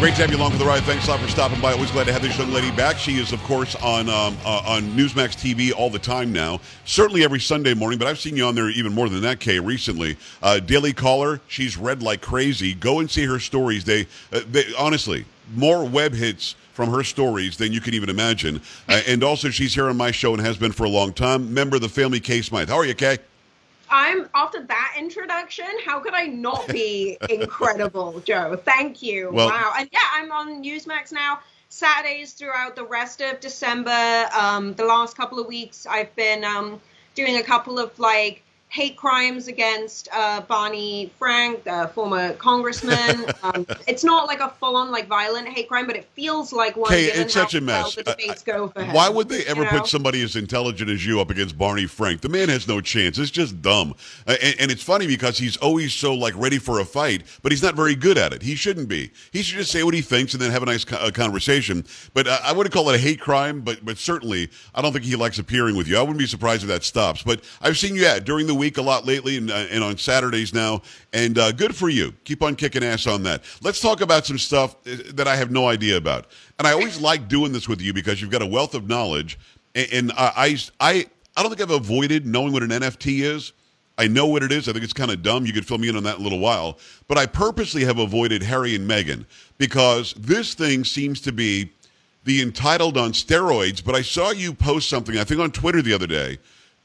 Great to have you along for the ride. Thanks a lot for stopping by. Always glad to have this young lady back. She is, of course, on um, uh, on Newsmax TV all the time now. Certainly every Sunday morning, but I've seen you on there even more than that, Kay, recently. Uh, Daily Caller, she's read like crazy. Go and see her stories. They, uh, they honestly, more web hits from her stories than you can even imagine. Uh, and also, she's here on my show and has been for a long time. Member of the family, Kay Smythe. How are you, Kay? I'm after that introduction. How could I not be incredible, Joe? Thank you. Well- wow. And yeah, I'm on Newsmax now. Saturdays throughout the rest of December. Um, the last couple of weeks, I've been um, doing a couple of like hate crimes against uh, Barney Frank, the former congressman. um, it's not like a full-on like violent hate crime, but it feels like one. Given it's such a mess. the debates I- I- go for him, Why would they ever you know? put somebody as intelligent as you up against Barney Frank? The man has no chance. It's just dumb. Uh, and, and it's funny because he's always so like ready for a fight, but he's not very good at it. He shouldn't be. He should just say what he thinks and then have a nice co- conversation. But uh, I wouldn't call it a hate crime. But but certainly, I don't think he likes appearing with you. I wouldn't be surprised if that stops. But I've seen you yeah during the week a lot lately, and, uh, and on Saturdays now. And uh, good for you. Keep on kicking ass on that. Let's talk about some stuff uh, that I have no idea about. And I always like doing this with you because you've got a wealth of knowledge. And, and I, I, I, don't think I've avoided knowing what an NFT is. I know what it is. I think it's kind of dumb. You could fill me in on that in a little while. But I purposely have avoided Harry and Meghan because this thing seems to be the entitled on steroids. But I saw you post something, I think on Twitter the other day,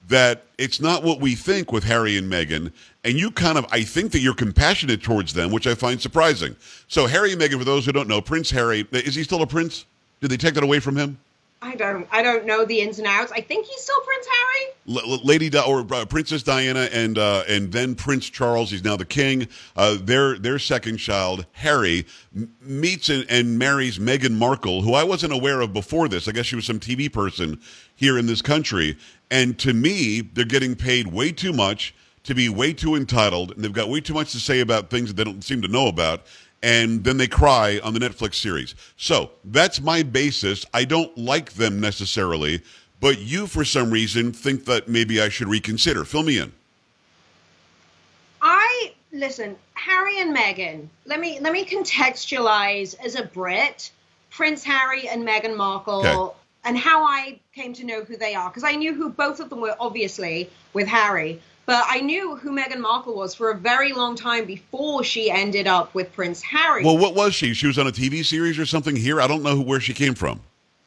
that it's not what we think with Harry and Meghan. And you kind of, I think that you're compassionate towards them, which I find surprising. So, Harry and Meghan, for those who don't know, Prince Harry, is he still a prince? Did they take that away from him? I don't. I don't know the ins and outs. I think he's still Prince Harry. L- Lady Di- or uh, Princess Diana and uh, and then Prince Charles. He's now the king. Uh, their their second child Harry m- meets and, and marries Meghan Markle, who I wasn't aware of before this. I guess she was some TV person here in this country. And to me, they're getting paid way too much to be way too entitled, and they've got way too much to say about things that they don't seem to know about. And then they cry on the Netflix series. So that's my basis. I don't like them necessarily, but you, for some reason, think that maybe I should reconsider. Fill me in. I listen, Harry and Meghan. Let me let me contextualize as a Brit, Prince Harry and Meghan Markle, Okay. and how I came to know who they are because I knew who both of them were, obviously with Harry, but I knew who Meghan Markle was for a very long time before she ended up with Prince Harry. Well, what was she? She was on a TV series or something here? I don't know who, where she came from.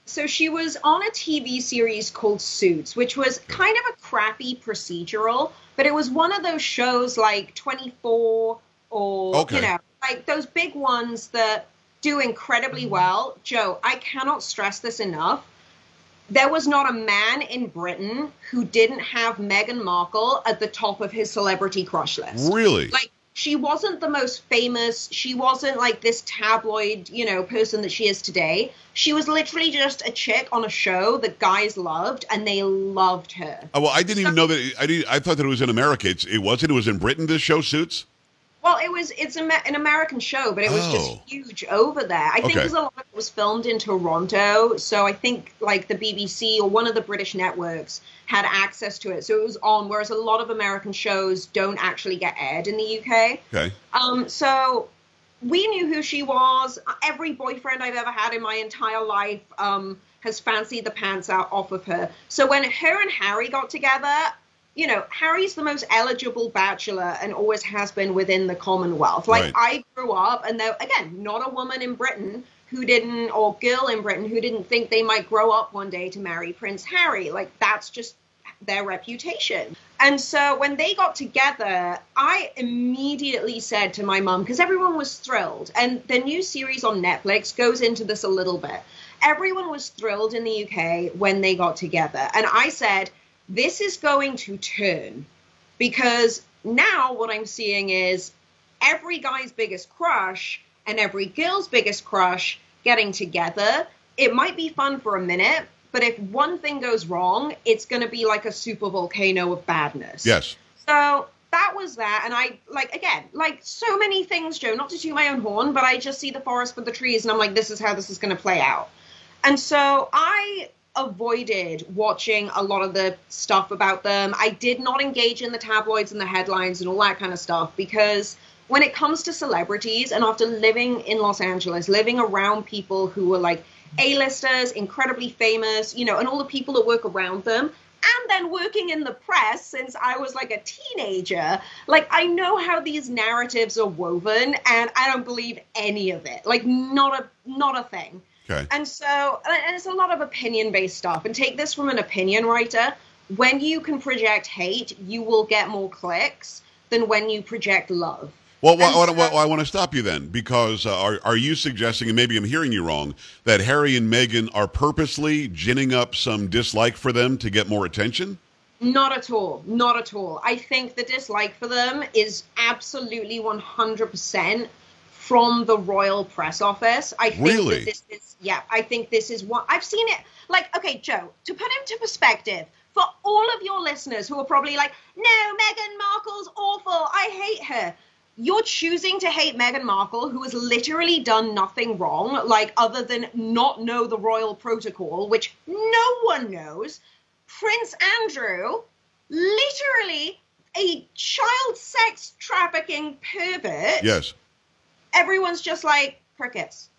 So she was on a TV series called Suits, which was kind of a crappy procedural, but it was one of those shows like 24 or, Okay. you know, like those big ones that do incredibly mm-hmm. well. Joe, I cannot stress this enough. There was not a man in Britain who didn't have Meghan Markle at the top of his celebrity crush list Really? like she wasn't the most famous she wasn't like this tabloid you know person that she is today she was literally just a chick on a show that guys loved and they loved her Oh, well, I didn't even know that. I didn't, I thought that it was in America. It's, it wasn't. It was in Britain. This show suits. Well it was it's an american show but it was Oh. just huge over there i think Okay. because a lot of it was filmed in toronto so i think like the bbc or one of the british networks had access to it so it was on whereas a lot of american shows don't actually get aired in the uk Okay. Um, so we knew who she was. Every boyfriend I've ever had in my entire life um, has fancied the pants out off of her. So when her and Harry got together, you know, Harry's the most eligible bachelor and always has been within the Commonwealth. Like Right. I grew up, and there again, not a woman in Britain who didn't, or girl in Britain who didn't think they might grow up one day to marry Prince Harry. Like that's just their reputation. And so when they got together, I immediately said to my mum, because everyone was thrilled, and the new series on Netflix goes into this a little bit. Everyone was thrilled in the UK when they got together. And I said, this is going to turn because now what I'm seeing is every guy's biggest crush and every girl's biggest crush getting together. It might be fun for a minute, but if one thing goes wrong, it's going to be like a super volcano of badness. Yes. So that was that. And I, like, again, like so many things, Joe, not to toot my own horn, but I just see the forest for the trees and I'm like, this is how this is going to play out. And so I avoided watching a lot of the stuff about them. I did not engage in the tabloids and the headlines and all that kind of stuff because when it comes to celebrities and after living in Los Angeles, living around people who were like a-listers, incredibly famous, you know, and all the people that work around them, and then working in the press since I was like a teenager, like I know how these narratives are woven, and I don't believe any of it. Like not a not a thing. Okay. And so, and it's a lot of opinion-based stuff. And take this from an opinion writer: when you can project hate, you will get more clicks than when you project love. Well, well, And well, well, I want to stop you then because uh, are are you suggesting, and maybe I'm hearing you wrong, that Harry and Meghan are purposely ginning up some dislike for them to get more attention? Not at all. Not at all. I think the dislike for them is absolutely 100% from the royal press office. I think Really? this is, yeah, I think this is what I've seen it. Like, okay, Joe, to put into perspective, for all of your listeners who are probably like, no, Meghan Markle's awful. I hate her. You're choosing to hate Meghan Markle, who has literally done nothing wrong, like other than not know the royal protocol, which no one knows. Prince Andrew, literally a child sex trafficking pervert. Yes. Everyone's just like crickets,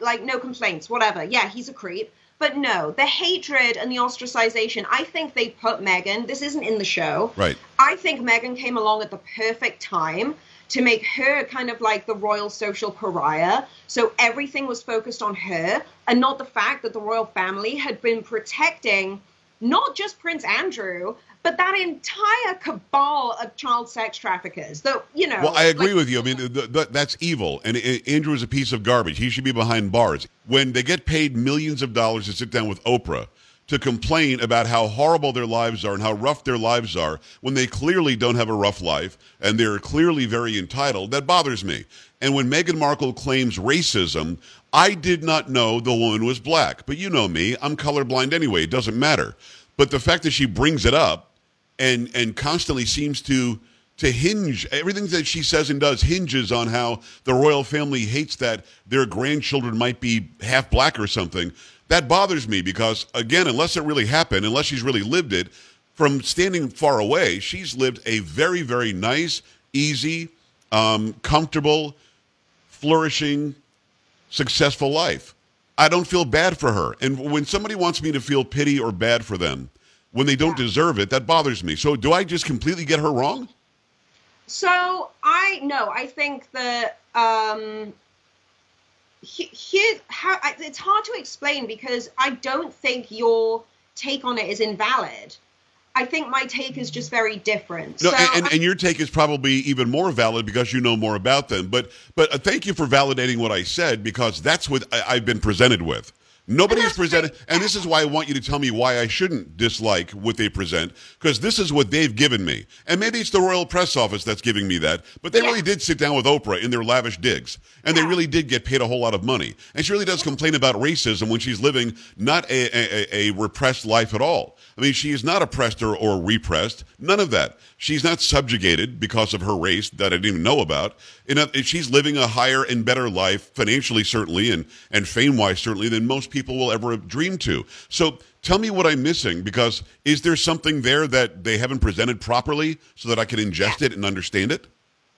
like no complaints, whatever. Yeah, he's a creep. But no, the hatred and the ostracization, I think they put Meghan, this isn't in the show. Right. I think Meghan came along at the perfect time to make her kind of like the royal social pariah. So everything was focused on her and not the fact that the royal family had been protecting not just Prince Andrew, but that entire cabal of child sex traffickers. That, you know. Well, I agree like- with you. I mean, th- th- that's evil, and Andrew is a piece of garbage. He should be behind bars. When they get paid millions of dollars to sit down with Oprah to complain about how horrible their lives are and how rough their lives are, when they clearly don't have a rough life and they're clearly very entitled, that bothers me. And when Meghan Markle claims racism, I did not know the woman was black. But you know me, I'm colorblind anyway. It doesn't matter. But the fact that she brings it up and and constantly seems to to hinge everything that she says and does hinges on how the royal family hates that their grandchildren might be half black or something that bothers me because again unless it really happened unless she's really lived it from standing far away she's lived a very very nice easy um, comfortable flourishing successful life. I don't feel bad for her. And when somebody wants me to feel pity or bad for them when they don't deserve it that bothers me. So do i just completely get her wrong? So I no, I think that um, he- here how I- it's hard to explain because I don't think your take on it is invalid. I think my take is just very different. No, so and, and, and your take is probably even more valid because you know more about them. But but uh, thank you for validating what I said because that's what I, I've been presented with. Nobody is presented, great. and this is why I want you to tell me why I shouldn't dislike what they present because this is what they've given me. And maybe it's the Royal Press Office that's giving me that, but they Yeah. really did sit down with Oprah in their lavish digs, and they really did get paid a whole lot of money. And she really does complain about racism when she's living not a, a, a repressed life at all. I mean, she is not oppressed or, or repressed. None of that. She's not subjugated because of her race that I didn't even know about. A, she's living a higher and better life, financially certainly, and, and fame-wise certainly, than most people will ever have dreamed to. So tell me what I'm missing, because is there something there that they haven't presented properly so that I can ingest it and understand it?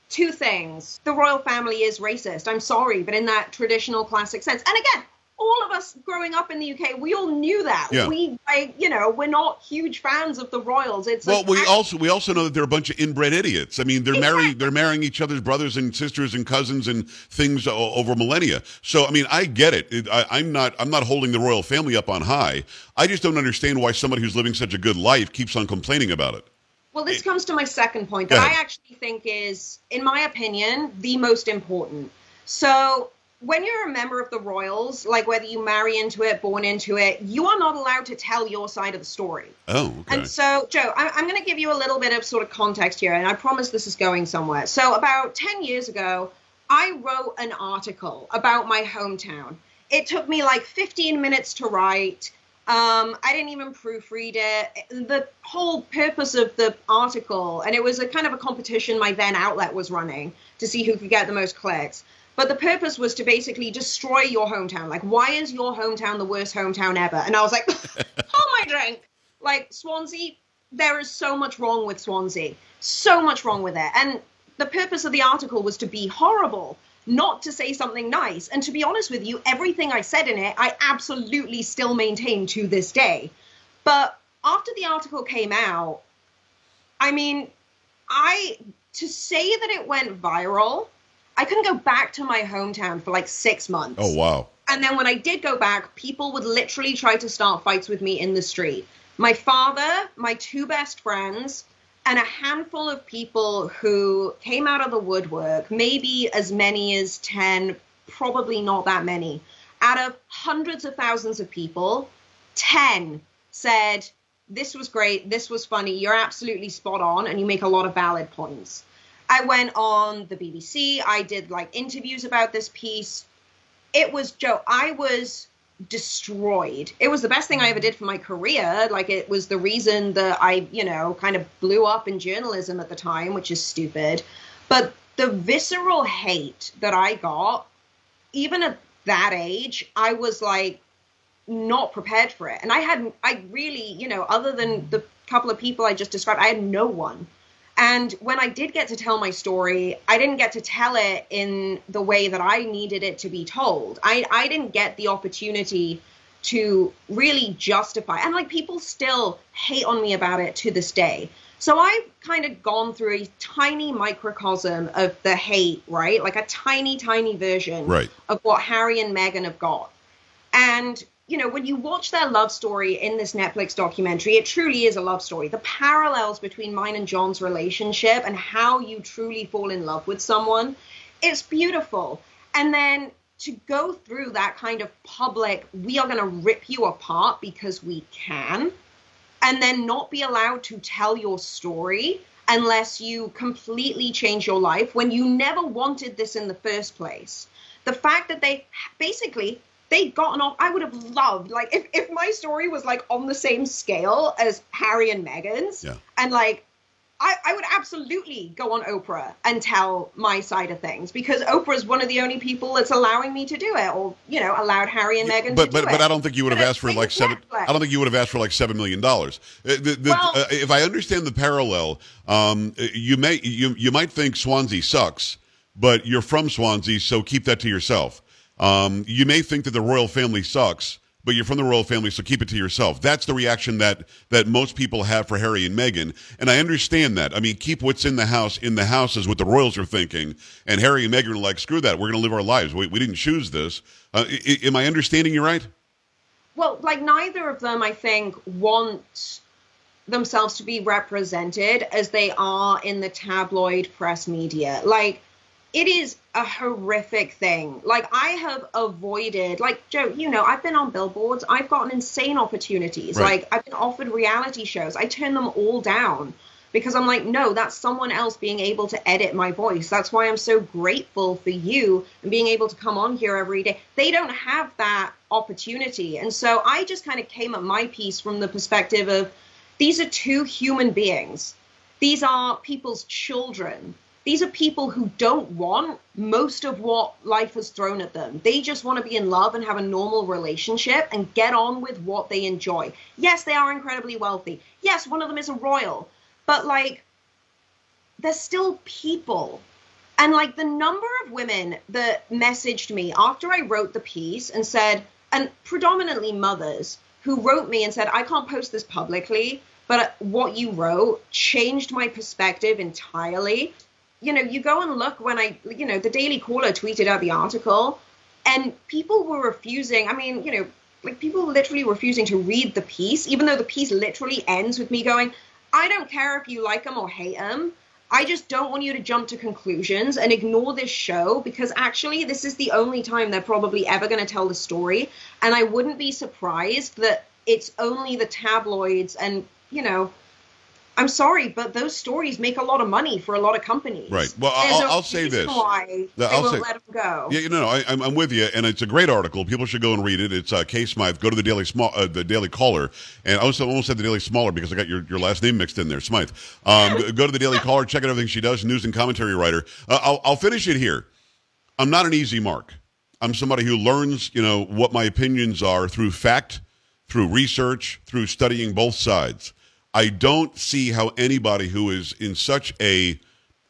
two things. The royal family is racist. I'm sorry, but in that traditional classic sense. And again, all of us growing up in the UK, we all knew that. Yeah. We, like, you know, we're not huge fans of the royals. It's Well, we act- also we also know that they're a bunch of inbred idiots. I mean, they're marrying they're marrying each other's brothers and sisters and cousins and things o- over millennia. So, I mean, I get it. it I, I'm not I'm not holding the royal family up on high. I just don't understand why somebody who's living such a good life keeps on complaining about it. Well, this eh. comes to my second point that I actually think is, in my opinion, the most important. So, when you're a member of the royals, like whether you marry into it, born into it, you are not allowed to tell your side of the story. Oh, okay. And so, Joe, I- I'm going to give you a little bit of sort of context here, and I promise this is going somewhere. So, about 10 years ago, I wrote an article about my hometown. It took me like 15 minutes to write. Um, I didn't even proofread it. The whole purpose of the article, and it was a kind of a competition my then outlet was running to see who could get the most clicks. But the purpose was to basically destroy your hometown. Like, why is your hometown the worst hometown ever? And I was like, hold my drink. Like, Swansea, there is so much wrong with Swansea. So much wrong with it. And the purpose of the article was to be horrible, not to say something nice. And to be honest with you, everything I said in it, I absolutely still maintain to this day. But after the article came out, I mean, I to say that it went viral, I couldn't go back to my hometown for like six months. oh, wow. And then when I did go back, people would literally try to start fights with me in the street. My father, my two best friends, and a handful of people who came out of the woodwork, maybe as many as 10, probably not that many. Out of hundreds of thousands of people, 10 said, This was great, this was funny, you're absolutely spot on, and you make a lot of valid points. I went on the BBC, I did like interviews about this piece. It was Joe, I was destroyed. It was the best thing I ever did for my career. Like it was the reason that I, you know, kind of blew up in journalism at the time, which is stupid. But the visceral hate that I got, even at that age, I was like not prepared for it. And I had I really, you know, other than the couple of people I just described, I had no one. And when I did get to tell my story, I didn't get to tell it in the way that I needed it to be told. I, I didn't get the opportunity to really justify. And like people still hate on me about it to this day. So I've kind of gone through a tiny microcosm of the hate, right? Like a tiny, tiny version Right. of what Harry and Meghan have got. And you know, when you watch their love story in this Netflix documentary, it truly is a love story. The parallels between mine and John's relationship and how you truly fall in love with someone, it's beautiful. And then to go through that kind of public, we are going to rip you apart because we can, and then not be allowed to tell your story unless you completely change your life when you never wanted this in the first place. The fact that they basically they'd gotten off i would have loved like if, if my story was like on the same scale as harry and meghan's Yeah. and like I, I would absolutely go on oprah and tell my side of things because oprah is one of the only people that's allowing me to do it or you know allowed harry and meghan But to but do but it. I don't think you would have But asked for like seven. Netflix. I don't think you would have asked for like seven million dollars. Uh, Well- uh, if I understand the parallel, um, you may you you might think Swansea sucks, but you're from Swansea, so keep that to yourself. Um, you may think that the royal family sucks, but you're from the royal family, so keep it to yourself. That's the reaction that that most people have for Harry and Meghan, and I understand that. I mean, keep what's in the house in the house is what the royals are thinking, and Harry and Meghan are like, screw that, we're going to live our lives. We, we didn't choose this. Uh, i- am I understanding you right? well like neither of them i think want themselves to be represented as they are in the tabloid press media like it is a horrific thing. Like i have avoided like joe you know i've been on billboards. I've gotten insane opportunities. Right. like i've been offered reality shows. I turn them all down because i'm like no that's someone else being able to edit my voice. That's why i'm so grateful for you and being able to come on here every day. They don't have that opportunity. And so i just kind of came at my piece from the perspective of these are two human beings. These are people's children. These are people who don't want most of what life has thrown at them. They just want to be in love and have a normal relationship and get on with what they enjoy. Yes, they are incredibly wealthy. Yes, one of them is a royal. But like they're still people. And like the number of women that messaged me after I wrote the piece and said, and predominantly mothers who wrote me and said, I can't post this publicly, but what you wrote changed my perspective entirely. You know, you go and look when I, you know, the Daily Caller tweeted out the article and people were refusing. I mean, you know, like people literally refusing to read the piece, even though the piece literally ends with me going, I don't care if you like them or hate them. I just don't want you to jump to conclusions and ignore this show because actually, this is the only time they're probably ever going to tell the story. And I wouldn't be surprised that it's only the tabloids and, you know, I'm sorry, but those stories make a lot of money for a lot of companies. Right. Well, There's I'll, I'll say this. Why they I'll won't say- let them go. Yeah, you know, I, I'm, I'm with you, and it's a great article. People should go and read it. It's uh, Kay Smythe. Go to the Daily Small, uh, the Daily Caller, and I also almost said the Daily Smaller because I got your, your last name mixed in there, Smythe. Um, go to the Daily Caller, check out everything she does. News and commentary writer. Uh, I'll, I'll finish it here. I'm not an easy mark. I'm somebody who learns, you know, what my opinions are through fact, through research, through studying both sides. I don't see how anybody who is in such a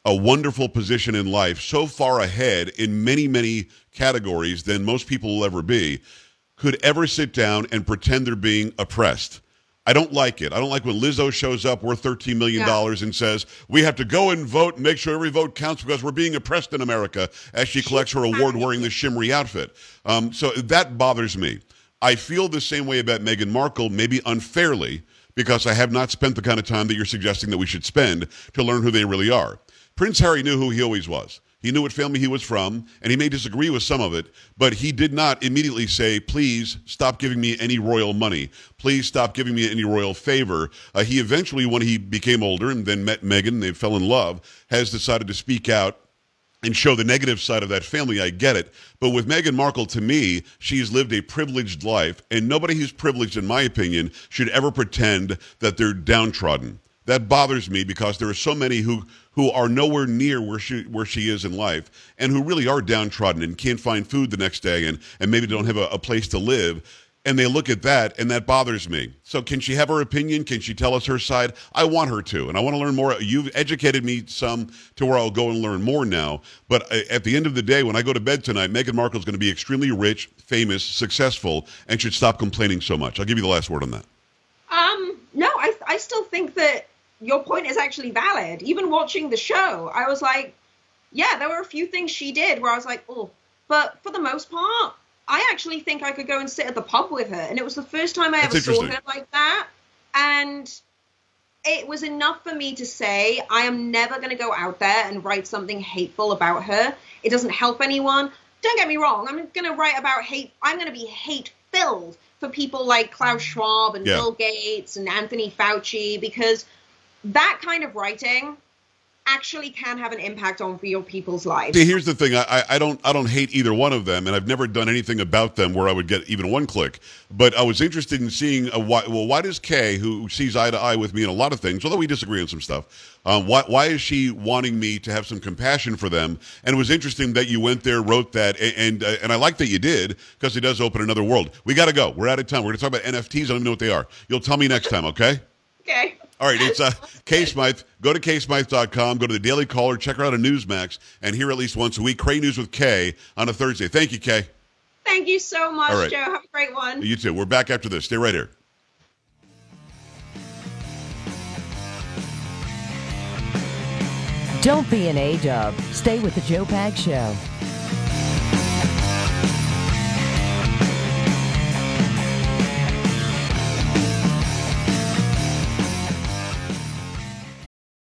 a wonderful position in life, so far ahead in many, many categories than most people will ever be, could ever sit down and pretend they're being oppressed. I don't like it. I don't like when Lizzo shows up worth $13 million and says, we have to go and vote and make sure every vote counts because we're being oppressed in America as she collects her award wearing the shimmery outfit. Um, so that bothers me. I feel the same way about Meghan Markle, maybe unfairly, because I have not spent the kind of time that you're suggesting that we should spend to learn who they really are. Prince Harry knew who he always was. He knew what family he was from, and he may disagree with some of it, but he did not immediately say, please stop giving me any royal money. Please stop giving me any royal favor. Uh, he eventually, when he became older and then met Meghan, they fell in love, has decided to speak out and show the negative side of that family. I get it. But with Meghan Markle, to me, she's lived a privileged life, and nobody who's privileged, in my opinion, should ever pretend that they're downtrodden. That bothers me because there are so many who who are nowhere near where she where she is in life and who really are downtrodden and can't find food the next day and and maybe don't have a, a place to live and they look at that and that bothers me. So can she have her opinion? Can she tell us her side? I want her to, and I want to learn more. You've educated me some to where I'll go and learn more now. But uh, at the end of the day, when I go to bed tonight, Meghan Markle is going to be extremely rich, famous, successful, and should stop complaining so much. I'll give you the last word on that. Um, no, I I still think that your point is actually valid. Even watching the show, I was like, yeah, there were a few things she did where I was like, oh, but for the most part, I actually think I could go and sit at the pub with her, and it was the first time I That's ever saw her like that, and it was enough for me to say I am never going to go out there and write something hateful about her. It doesn't help anyone. Don't get me wrong. I'm going to write about hate. I'm going to be hate filled for people like Klaus Schwab and Yeah. Bill Gates and Anthony Fauci because that kind of writing actually can have an impact on real people's lives. See, here's the thing. I, I- don't I don't hate either one of them, and I've never done anything about them where I would get even one click. But I was interested in seeing a, why. Well, why does Kay, who sees eye to eye with me in a lot of things, although we disagree on some stuff, um, why why is she wanting me to have some compassion for them? And it was interesting that you went there, wrote that, and and, uh, and I like that you did because it does open another world. We got to go. We're out of time. We're going to talk about NFTs. I don't even know what they are. You'll tell me next time, okay? Okay. All right, it's uh, Kay Smythe. Go to ksmythe.com, go to the Daily Caller, check her out on Newsmax, and hear at least once a week Cray News with Kay on a Thursday. Thank you, Kay. Thank you so much, All right. Joe. Have a great one. You too. We're back after this. Stay right here. Don't be an A-dub. Stay with the Joe Pag Show.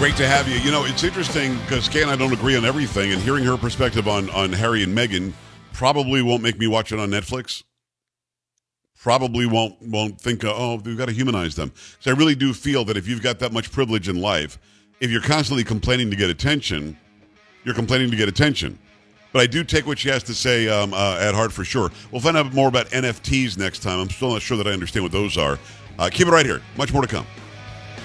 Great to have you. You know, it's interesting because Kay and I don't agree on everything, and hearing her perspective on, on Harry and Meghan probably won't make me watch it on Netflix. Probably won't won't think, uh, oh, we've got to humanize them. So I really do feel that if you've got that much privilege in life, if you're constantly complaining to get attention, you're complaining to get attention. But I do take what she has to say um, uh, at heart for sure. We'll find out more about NFTs next time. I'm still not sure that I understand what those are. Uh, keep it right here. Much more to come.